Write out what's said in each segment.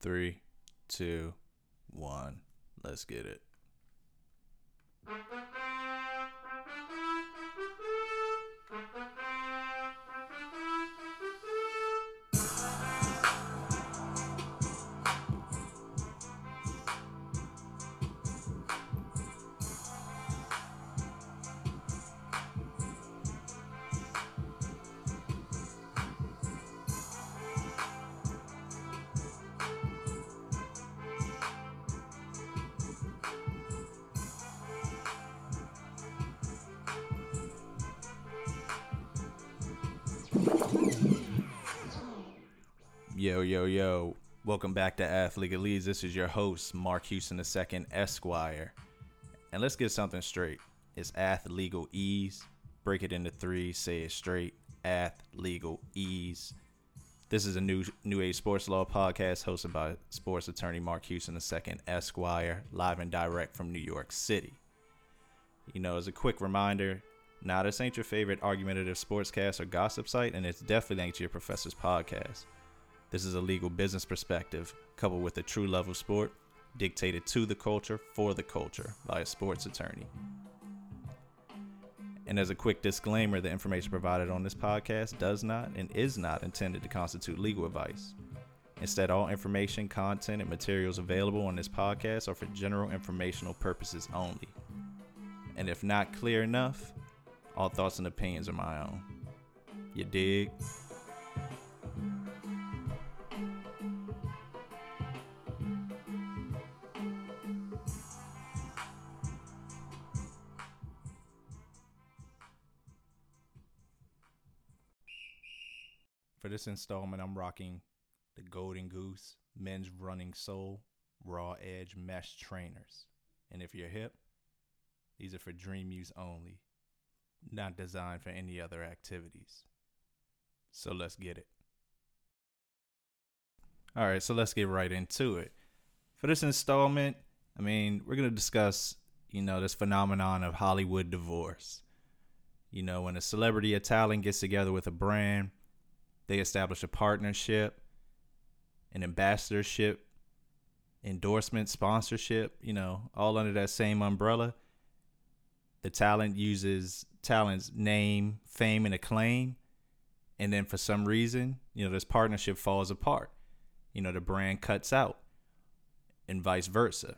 Three, two, one. Let's get it. Yo, yo, yo. Welcome back to Athlete Leads. This is your host, Mark Houston II, Esquire. And let's get something straight. It's Ath Legal Ease. Break it into three, say it straight. Ath Legal Ease. This is a new new age sports law podcast hosted by sports attorney Mark Houston II, Esquire, live and direct from New York City. You know, as a quick reminder, now this ain't your favorite argumentative sportscast or gossip site, and it's definitely ain't your professor's podcast. This is a legal business perspective, coupled with a true love of sport, dictated to the culture for the culture by a sports attorney. And as a quick disclaimer, the information provided on this podcast does not and is not intended to constitute legal advice. Instead, all information, content, and materials available on this podcast are for general informational purposes only. And if not clear enough, all thoughts and opinions are my own. You dig? This installment, I'm rocking the Golden Goose Men's Running Sole Raw Edge Mesh Trainers. And if you're hip, these are for dream use only, not designed for any other activities. So let's get it. All right, so let's get right into it. For this installment, I mean, we're going to discuss, you know, this phenomenon of Hollywood divorce. You know, when a celebrity or talent gets together with a brand, they establish a partnership, an ambassadorship, endorsement, sponsorship, you know, all under that same umbrella. The talent uses talent's name, fame, and acclaim. And then for some reason, you know, this partnership falls apart. You know, the brand cuts out, and vice versa.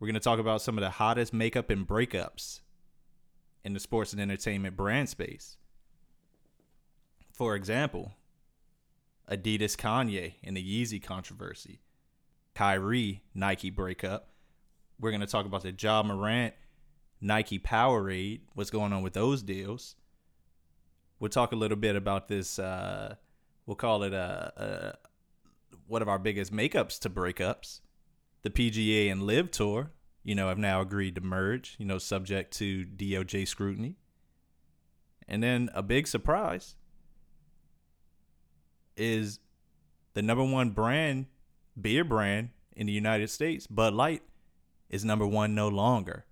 We're going to talk about some of the hottest makeup and breakups in the sports and entertainment brand space. For example, Adidas Kanye and the Yeezy controversy, Kyrie Nike breakup. We're going to talk about the Ja Morant Nike Powerade, what's going on with those deals. We'll talk a little bit about this. Uh, we'll call it a, a one of our biggest makeups to breakups. The PGA and LIV Tour, you know, have now agreed to merge, you know, subject to DOJ scrutiny. And then a big surprise is the number one brand, beer brand in the United States, Bud Light, is number one no longer.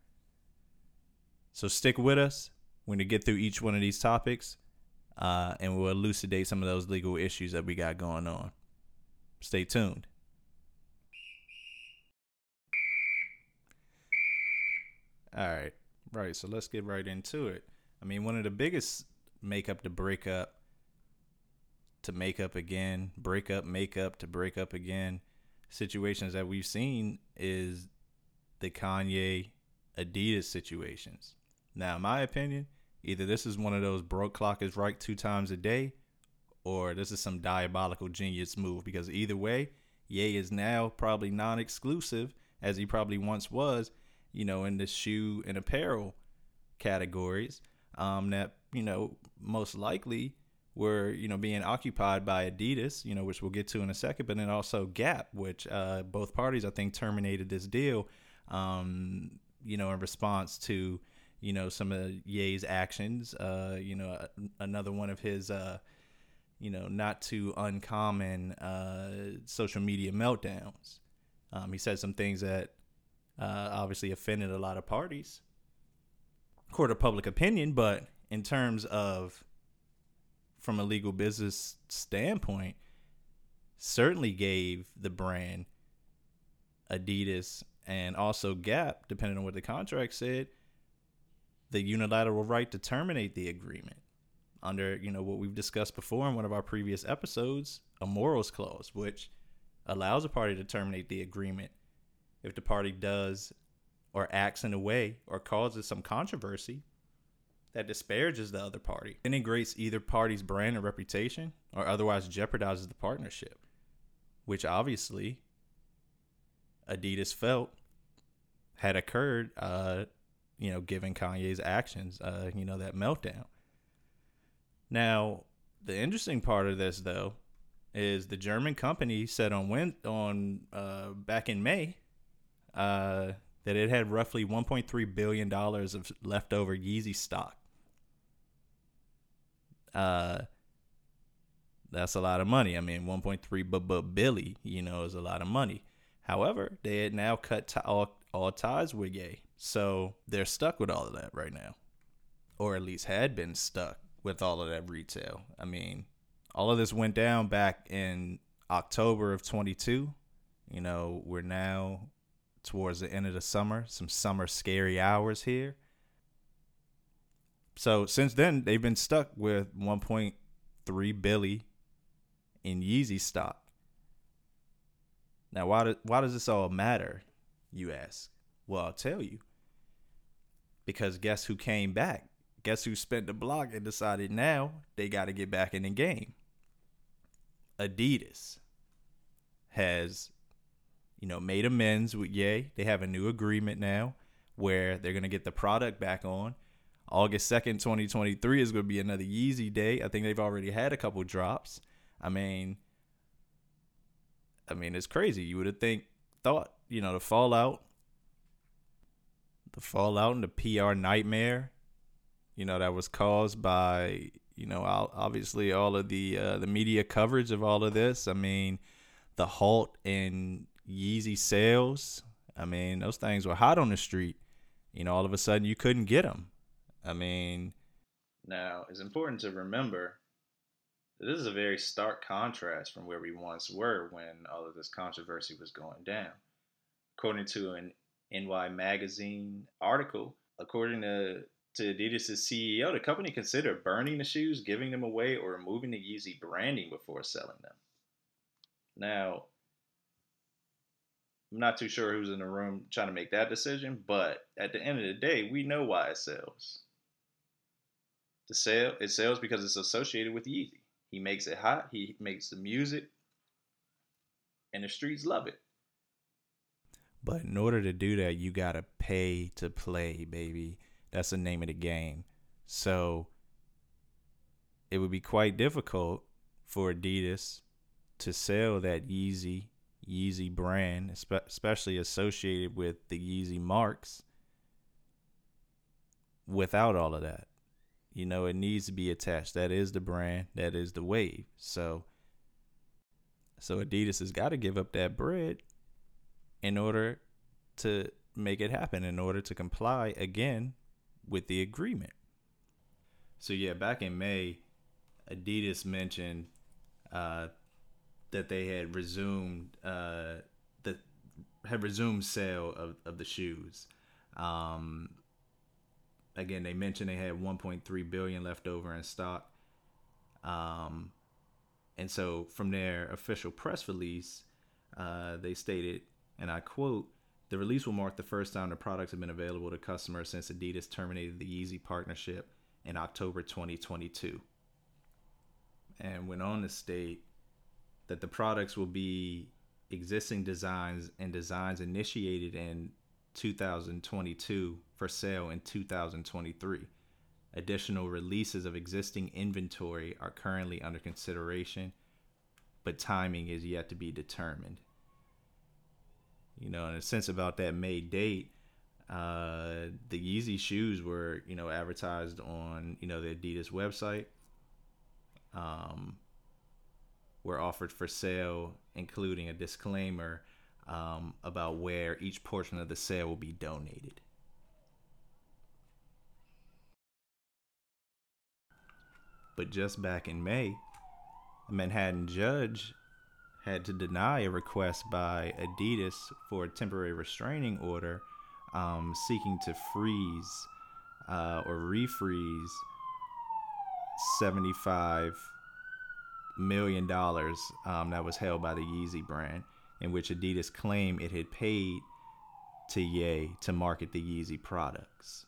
So stick with us. When We're to get through each one of these topics uh, and we'll elucidate some of those legal issues that we got going on. Stay tuned. All right. Right. So let's get right into it. I mean, one of the biggest makeup to break up to make up again, break up, make up to break up again situations that we've seen is the Kanye Adidas situations. Now, in my opinion, either this is one of those broke clock is right two times a day, or this is some diabolical genius move because either way, Ye is now probably non exclusive as he probably once was, you know, in the shoe and apparel categories. Um, that, you know, most likely were you know being occupied by Adidas, you know, which we'll get to in a second, but then also Gap, which uh, both parties I think terminated this deal, um, you know, in response to you know some of Ye's actions. Uh, you know, another one of his. Uh, you know, not too uncommon uh, social media meltdowns. Um, he said some things that uh, obviously offended a lot of parties, court of public opinion, but in terms of from a legal business standpoint, certainly gave the brand Adidas and also Gap, depending on what the contract said, the unilateral right to terminate the agreement under, you know, what we've discussed before in one of our previous episodes, a morals clause, which allows a party to terminate the agreement if the party does or acts in a way or causes some controversy that disparages the other party, integrates either party's brand or reputation, or otherwise jeopardizes the partnership, which obviously Adidas felt had occurred, uh, you know, given Kanye's actions, uh, you know, that meltdown. Now, the interesting part of this, though, is the German company said on when on uh, back in May uh, that it had roughly 1.3 billion dollars of leftover Yeezy stock. Uh, that's a lot of money. I mean, 1.3 but but Billy, you know, is a lot of money. However, they had now cut t- all, all ties with Ye, so they're stuck with all of that right now, or at least had been stuck with all of that retail. I mean, all of this went down back in October of 22. You know, we're now towards the end of the summer, some summer scary hours here. So since then, they've been stuck with 1.3 billy in Yeezy stock. Now, why do, why does this all matter? You ask. Well, I'll tell you. Because guess who came back? Guess who spent the block and decided now they got to get back in the game? Adidas has, you know, made amends with Ye. They have a new agreement now where they're going to get the product back on. August 2nd, 2023 is going to be another Yeezy day. I think they've already had a couple drops. I mean, I mean, it's crazy. You would have think thought, you know, the fallout, the fallout and the PR nightmare, you know, that was caused by, you know, obviously all of the uh, the media coverage of all of this. I mean, the halt in Yeezy sales. I mean, those things were hot on the street. You know, all of a sudden you couldn't get them. I mean, now it's important to remember that this is a very stark contrast from where we once were when all of this controversy was going down. According to an NY Magazine article, according to, to Adidas' CEO, the company considered burning the shoes, giving them away, or removing the Yeezy branding before selling them. Now, I'm not too sure who's in the room trying to make that decision, but at the end of the day, we know why it sells. The sale it sells because it's associated with Yeezy. He makes it hot. He makes the music, and the streets love it. But in order to do that, you gotta pay to play, baby. That's the name of the game. So it would be quite difficult for Adidas to sell that Yeezy Yeezy brand, especially associated with the Yeezy marks, without all of that. You know, it needs to be attached. That is the brand. That is the wave. So, so Adidas has got to give up that bread in order to make it happen. In order to comply again with the agreement. So yeah, back in May, Adidas mentioned uh, that they had resumed uh, that had resumed sale of, of the shoes. Um, again, they mentioned they had 1.3 billion left over in stock. Um, and so from their official press release, uh, they stated, and I quote, the release will mark the first time the products have been available to customers since Adidas terminated the Yeezy partnership in October 2022. And went on to state that the products will be existing designs and designs initiated in 2022 for sale in 2023. Additional releases of existing inventory are currently under consideration, but timing is yet to be determined. You know, in a sense about that May date, uh, the Yeezy shoes were, you know, advertised on, you know, the Adidas website. Um, were offered for sale, including a disclaimer um, about where each portion of the sale will be donated. But just back in May, a Manhattan judge had to deny a request by Adidas for a temporary restraining order um, seeking to freeze uh, or refreeze 75 million dollars um, that was held by the Yeezy brand, in which Adidas claimed it had paid to Ye to market the Yeezy products.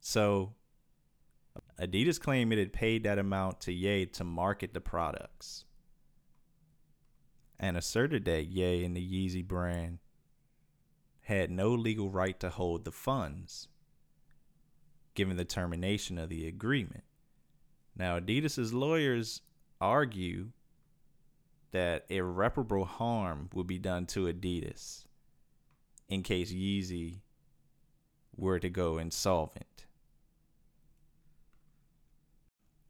So Adidas claimed it had paid that amount to Ye to market the products and asserted that Ye and the Yeezy brand had no legal right to hold the funds given the termination of the agreement. Now, Adidas's lawyers argue that irreparable harm would be done to Adidas in case Yeezy were to go insolvent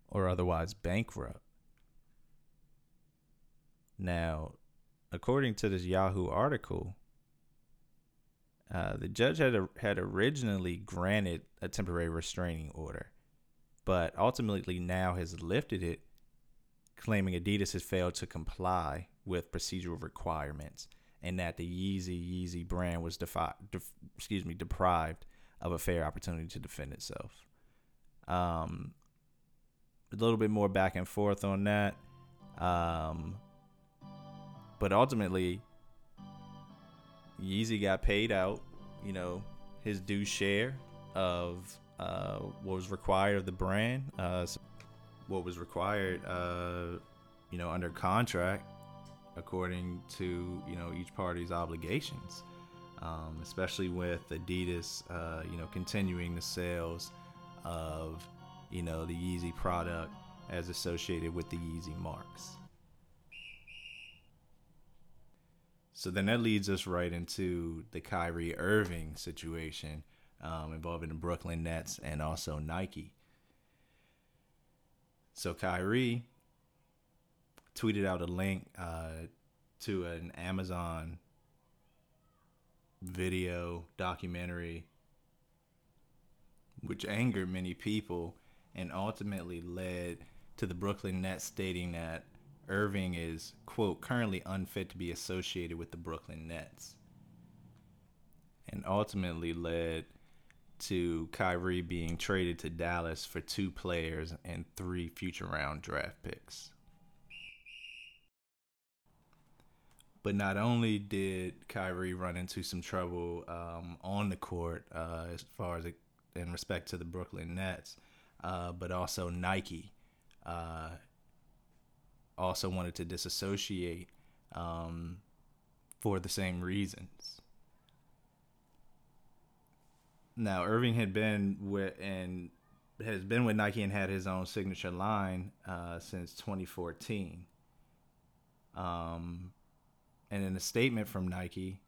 or otherwise bankrupt. Now, according to this Yahoo article, uh, the judge had had originally granted a temporary restraining order, but ultimately now has lifted it, claiming Adidas has failed to comply with procedural requirements and that the Yeezy Yeezy brand was defi- def- excuse me deprived of a fair opportunity to defend itself. Um, a little bit more back and forth on that. Um, but ultimately, Yeezy got paid out, you know, his due share of uh, what was required of the brand, uh, what was required, uh, you know, under contract, according to you know each party's obligations. Um, especially with Adidas, uh, you know, continuing the sales of you know the Yeezy product as associated with the Yeezy marks. So then that leads us right into the Kyrie Irving situation um, involving the Brooklyn Nets and also Nike. So Kyrie tweeted out a link uh, to an Amazon video documentary, which angered many people and ultimately led to the Brooklyn Nets stating that Irving is, quote, currently unfit to be associated with the Brooklyn Nets. And ultimately led to Kyrie being traded to Dallas for two players and three future round draft picks. But not only did Kyrie run into some trouble um, on the court uh, as far as it, in respect to the Brooklyn Nets, uh, but also Nike uh, also wanted to disassociate um, for the same reasons. Now, Irving had been with and has been with Nike and had his own signature line uh, since 2014. Um, and in a statement from Nike,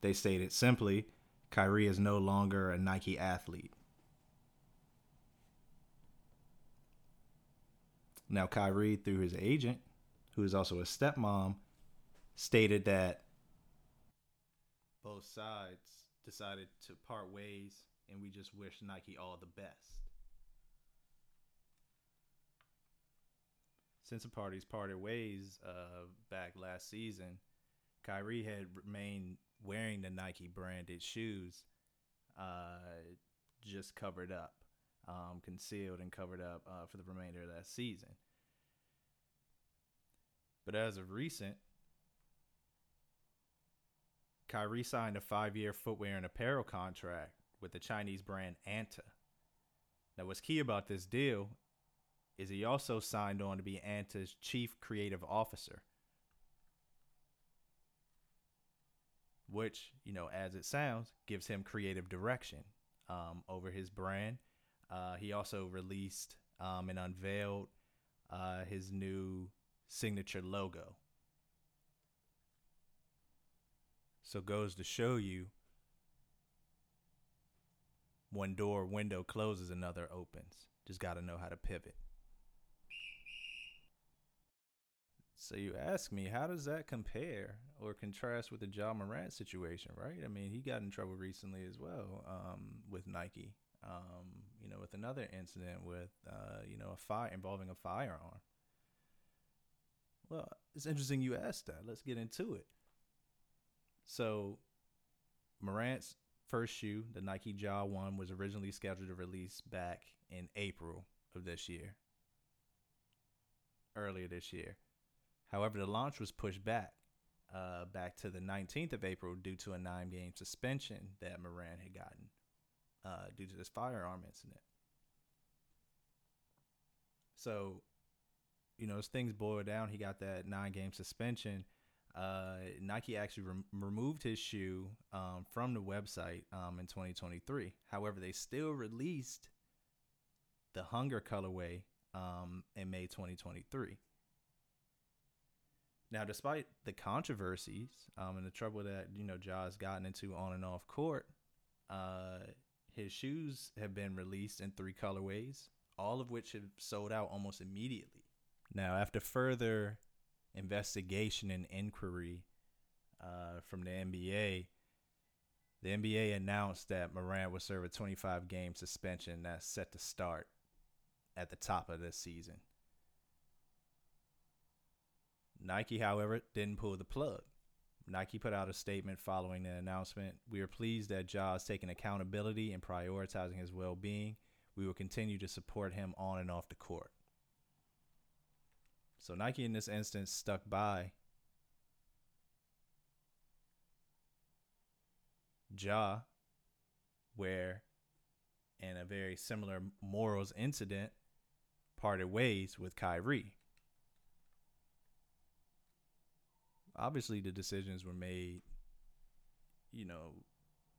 they stated simply, Kyrie is no longer a Nike athlete. Now, Kyrie, through his agent, who is also a stepmom, stated that both sides decided to part ways and we just wish Nike all the best. Since the parties parted ways uh, back last season, Kyrie had remained wearing the Nike branded shoes, uh, just covered up um, concealed and covered up uh, for the remainder of that season. But as of recent, Kyrie signed a five year footwear and apparel contract with the Chinese brand Anta. Now, what's key about this deal is he also signed on to be Anta's chief creative officer. Which, you know, as it sounds, gives him creative direction um, over his brand uh, he also released um, and unveiled uh, his new signature logo. So goes to show you one door window closes, another opens. Just got to know how to pivot. So you ask me, how does that compare or contrast with the Ja Morant situation, right? I mean, he got in trouble recently as well um, with Nike um, you know, with another incident with, uh, you know, a fire involving a firearm. Well, it's interesting you asked that. Let's get into it. So, Morant's first shoe, the Nike Ja 1, was originally scheduled to release back in April of this year, earlier this year. However, the launch was pushed back, uh, back to the 19th of April due to a nine game suspension that Morant had gotten uh, due to this firearm incident. So, you know, as things boil down, he got that nine game suspension. Uh, Nike actually rem- removed his shoe um, from the website um, in 2023. However, they still released the Hunger colorway um, in May 2023. Now, despite the controversies um, and the trouble that you know Ja's gotten into on and off court, uh, his shoes have been released in three colorways, all of which have sold out almost immediately. Now, after further investigation and inquiry uh, from the NBA, the NBA announced that Morant will serve a 25 game suspension that's set to start at the top of this season. Nike, however, didn't pull the plug. Nike put out a statement following the announcement. We are pleased that Ja is taking accountability and prioritizing his well being. We will continue to support him on and off the court. So Nike in this instance stuck by Ja, where in a very similar morals incident, parted ways with Kyrie. obviously the decisions were made, you know,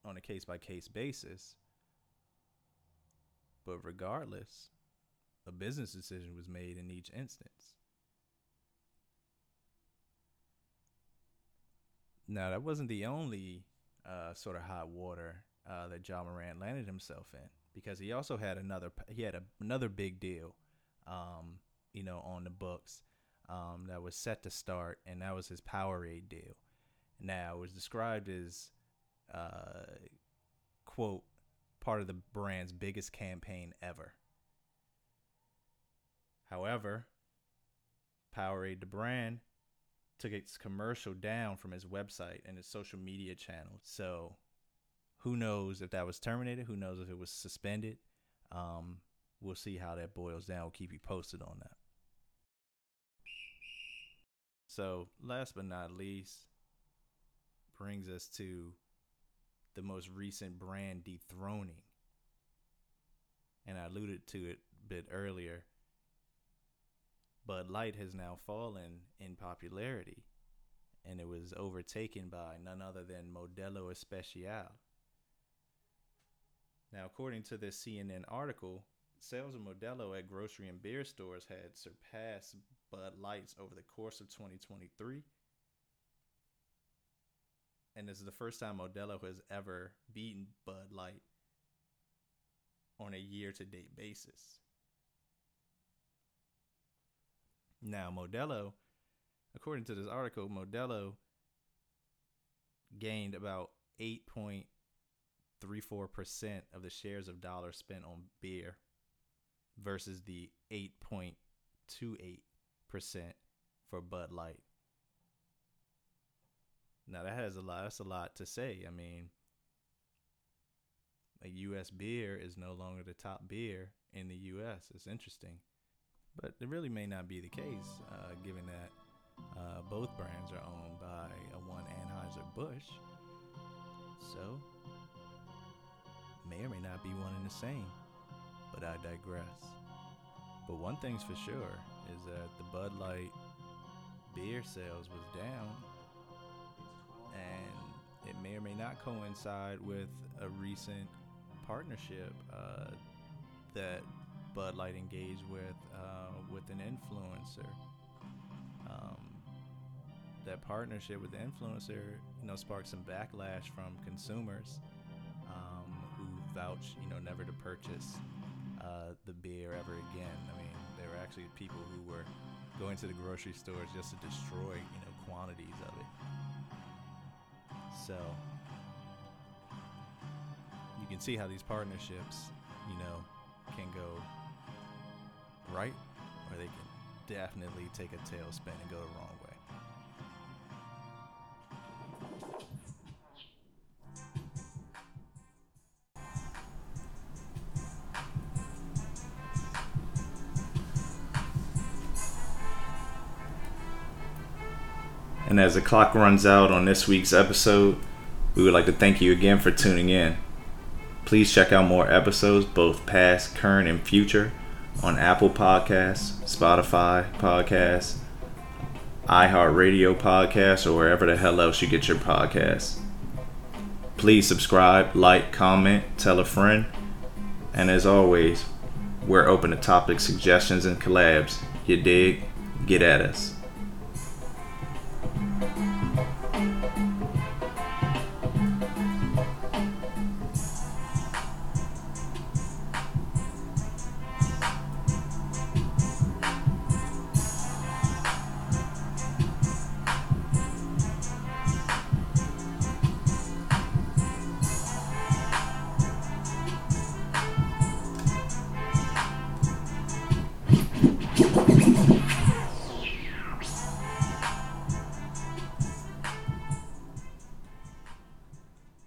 on a case by case basis. But regardless, a business decision was made in each instance. Now, that wasn't the only uh, sort of hot water uh, that Ja Morant landed himself in because he also had another he had a, another big deal, um, you know, on the books um, that was set to start, and that was his Powerade deal. Now, it was described as, uh, quote, part of the brand's biggest campaign ever. However, Powerade, the brand, took its commercial down from his website and his social media channels. So, who knows if that was terminated? Who knows if it was suspended? Um, we'll see how that boils down. We'll keep you posted on that. So, last but not least, brings us to the most recent brand dethroning. And I alluded to it a bit earlier. Bud Light has now fallen in popularity, and it was overtaken by none other than Modelo Especial. Now, according to this CNN article, sales of Modelo at grocery and beer stores had surpassed Bud Lights over the course of 2023. And this is the first time Modelo has ever beaten Bud Light on a year to date basis. Now, Modelo, according to this article, Modelo gained about 8.34% of the shares of dollars spent on beer versus the 8.28% for Bud Light. Now that has a lot that's a lot to say. I mean, a US beer is no longer the top beer in the US. It's interesting. But it really may not be the case, uh, given that uh, both brands are owned by a one Anheuser-Busch. So, may or may not be one and the same but I digress. But one thing's for sure is that the Bud Light beer sales was down, and it may or may not coincide with a recent partnership uh, that Bud Light engaged with uh, with an influencer. Um, that partnership with the influencer, you know, sparked some backlash from consumers um, who vouch, you know, never to purchase uh, the beer ever again. I mean, there were actually people who were going to the grocery stores just to destroy, you know, quantities of it. So you can see how these partnerships, you know, can right, or they can definitely take a tailspin and go the wrong way. And as the clock runs out on this week's episode, we would like to thank you again for tuning in. Please check out more episodes, both past, current, and future, on Apple Podcasts, Spotify Podcasts, iHeartRadio Podcasts, or wherever the hell else you get your podcasts. Please subscribe, like, comment, tell a friend, and as always, we're open to topic suggestions and collabs. You dig? Get at us.